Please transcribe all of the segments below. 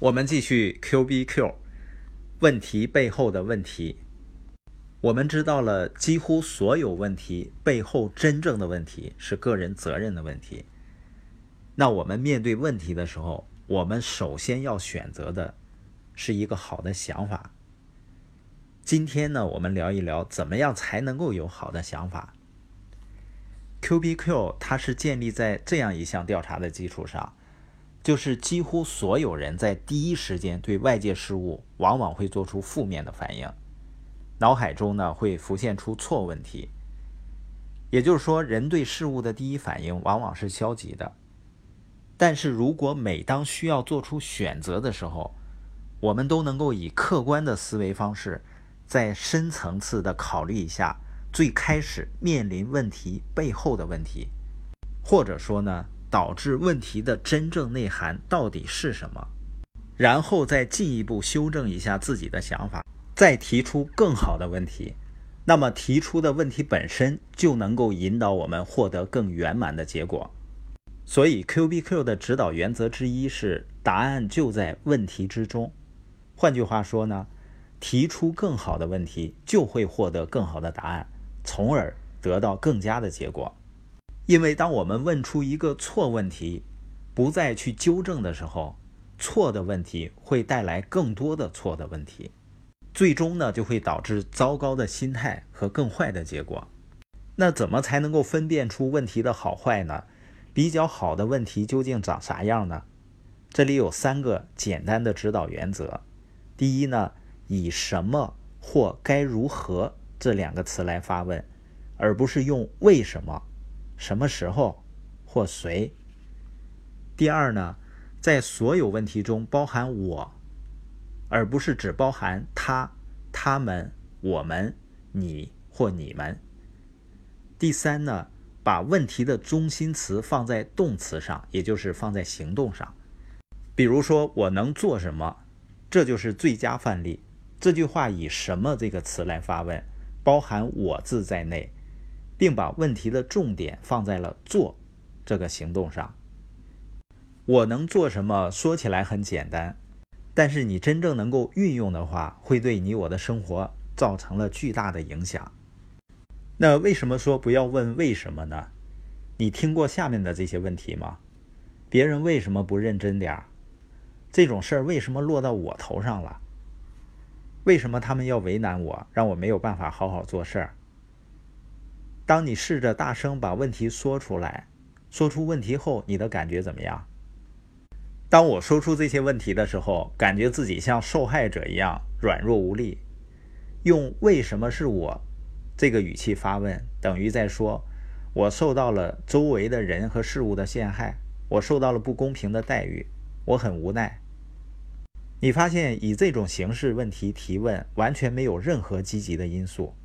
我们继续 Q B Q，问题背后的问题。我们知道了，几乎所有问题背后真正的问题是个人责任的问题。那我们面对问题的时候，我们首先要选择的是一个好的想法。今天呢，我们聊一聊怎么样才能够有好的想法。Q B Q 它是建立在这样一项调查的基础上。就是几乎所有人在第一时间对外界事物往往会做出负面的反应，脑海中呢会浮现出错问题。也就是说，人对事物的第一反应往往是消极的。但是如果每当需要做出选择的时候，我们都能够以客观的思维方式，在深层次的考虑一下最开始面临问题背后的问题，或者说呢？导致问题的真正内涵到底是什么？然后再进一步修正一下自己的想法，再提出更好的问题。那么提出的问题本身就能够引导我们获得更圆满的结果。所以 Q B Q 的指导原则之一是：答案就在问题之中。换句话说呢，提出更好的问题，就会获得更好的答案，从而得到更佳的结果。因为当我们问出一个错问题，不再去纠正的时候，错的问题会带来更多的错的问题，最终呢就会导致糟糕的心态和更坏的结果。那怎么才能够分辨出问题的好坏呢？比较好的问题究竟长啥样呢？这里有三个简单的指导原则。第一呢，以什么或该如何这两个词来发问，而不是用为什么。什么时候或谁？第二呢，在所有问题中包含我，而不是只包含他、他们、我们、你或你们。第三呢，把问题的中心词放在动词上，也就是放在行动上。比如说，我能做什么？这就是最佳范例。这句话以“什么”这个词来发问，包含“我”字在内。并把问题的重点放在了做这个行动上。我能做什么？说起来很简单，但是你真正能够运用的话，会对你我的生活造成了巨大的影响。那为什么说不要问为什么呢？你听过下面的这些问题吗？别人为什么不认真点儿？这种事儿为什么落到我头上了？为什么他们要为难我，让我没有办法好好做事儿？当你试着大声把问题说出来，说出问题后，你的感觉怎么样？当我说出这些问题的时候，感觉自己像受害者一样软弱无力。用“为什么是我”这个语气发问，等于在说：我受到了周围的人和事物的陷害，我受到了不公平的待遇，我很无奈。你发现以这种形式问题提问，完全没有任何积极的因素。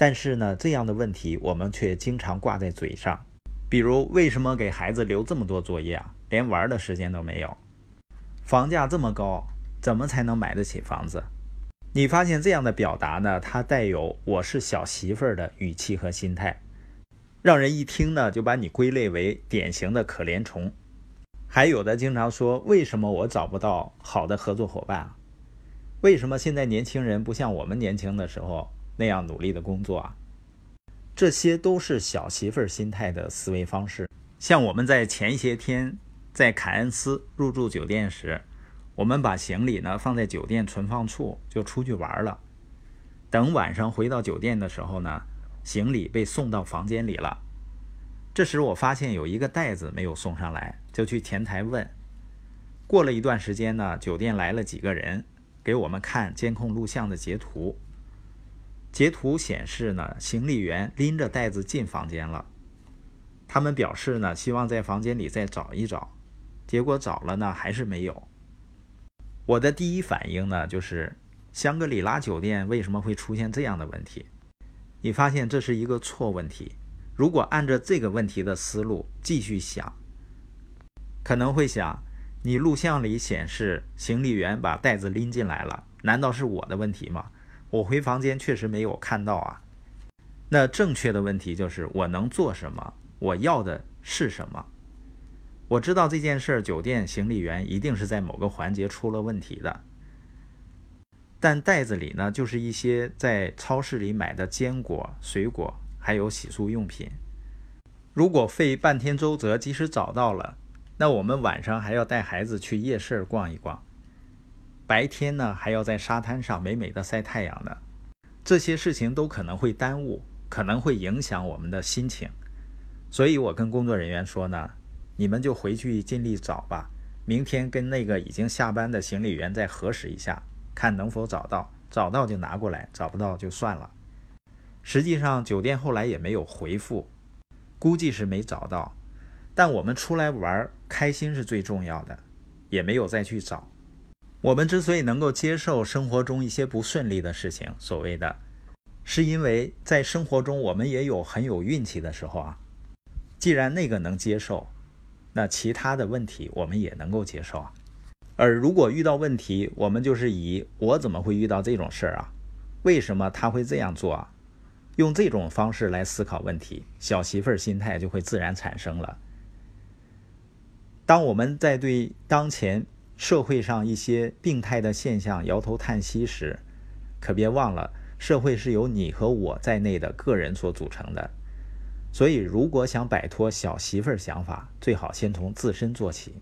但是呢，这样的问题我们却经常挂在嘴上，比如为什么给孩子留这么多作业啊？连玩的时间都没有。房价这么高，怎么才能买得起房子？你发现这样的表达呢，它带有“我是小媳妇儿”的语气和心态，让人一听呢就把你归类为典型的可怜虫。还有的经常说：“为什么我找不到好的合作伙伴？为什么现在年轻人不像我们年轻的时候？”那样努力的工作啊，这些都是小媳妇儿心态的思维方式。像我们在前些天在凯恩斯入住酒店时，我们把行李呢放在酒店存放处就出去玩了。等晚上回到酒店的时候呢，行李被送到房间里了。这时我发现有一个袋子没有送上来，就去前台问。过了一段时间呢，酒店来了几个人，给我们看监控录像的截图。截图显示呢，行李员拎着袋子进房间了。他们表示呢，希望在房间里再找一找。结果找了呢，还是没有。我的第一反应呢，就是香格里拉酒店为什么会出现这样的问题？你发现这是一个错问题。如果按照这个问题的思路继续想，可能会想：你录像里显示行李员把袋子拎进来了，难道是我的问题吗？我回房间确实没有看到啊。那正确的问题就是我能做什么？我要的是什么？我知道这件事儿，酒店行李员一定是在某个环节出了问题的。但袋子里呢，就是一些在超市里买的坚果、水果，还有洗漱用品。如果费半天周折，即使找到了，那我们晚上还要带孩子去夜市逛一逛，白天呢还要在沙滩上美美的晒太阳呢。这些事情都可能会耽误，可能会影响我们的心情。所以我跟工作人员说呢，你们就回去尽力找吧，明天跟那个已经下班的行李员再核实一下。看能否找到，找到就拿过来，找不到就算了。实际上，酒店后来也没有回复，估计是没找到。但我们出来玩，开心是最重要的，也没有再去找。我们之所以能够接受生活中一些不顺利的事情，所谓的，是因为在生活中我们也有很有运气的时候啊。既然那个能接受，那其他的问题我们也能够接受啊。而如果遇到问题，我们就是以我怎么会遇到这种事儿啊？为什么他会这样做啊？用这种方式来思考问题，小媳妇儿心态就会自然产生了。当我们在对当前社会上一些病态的现象摇头叹息时，可别忘了，社会是由你和我在内的个人所组成的。所以，如果想摆脱小媳妇儿想法，最好先从自身做起。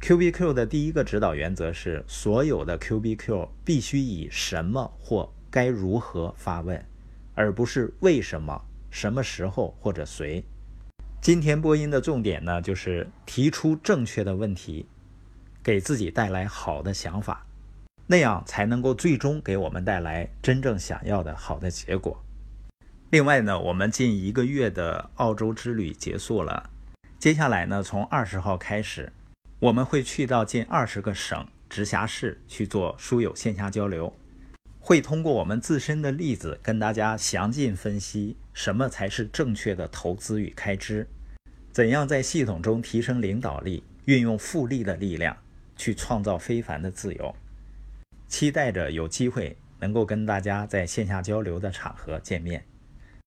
Q B Q 的第一个指导原则是，所有的 Q B Q 必须以什么或该如何发问，而不是为什么、什么时候或者谁。今天播音的重点呢，就是提出正确的问题，给自己带来好的想法，那样才能够最终给我们带来真正想要的好的结果。另外呢，我们近一个月的澳洲之旅结束了，接下来呢，从二十号开始。我们会去到近二十个省、直辖市去做书友线下交流，会通过我们自身的例子跟大家详尽分析什么才是正确的投资与开支，怎样在系统中提升领导力，运用复利的力量去创造非凡的自由。期待着有机会能够跟大家在线下交流的场合见面。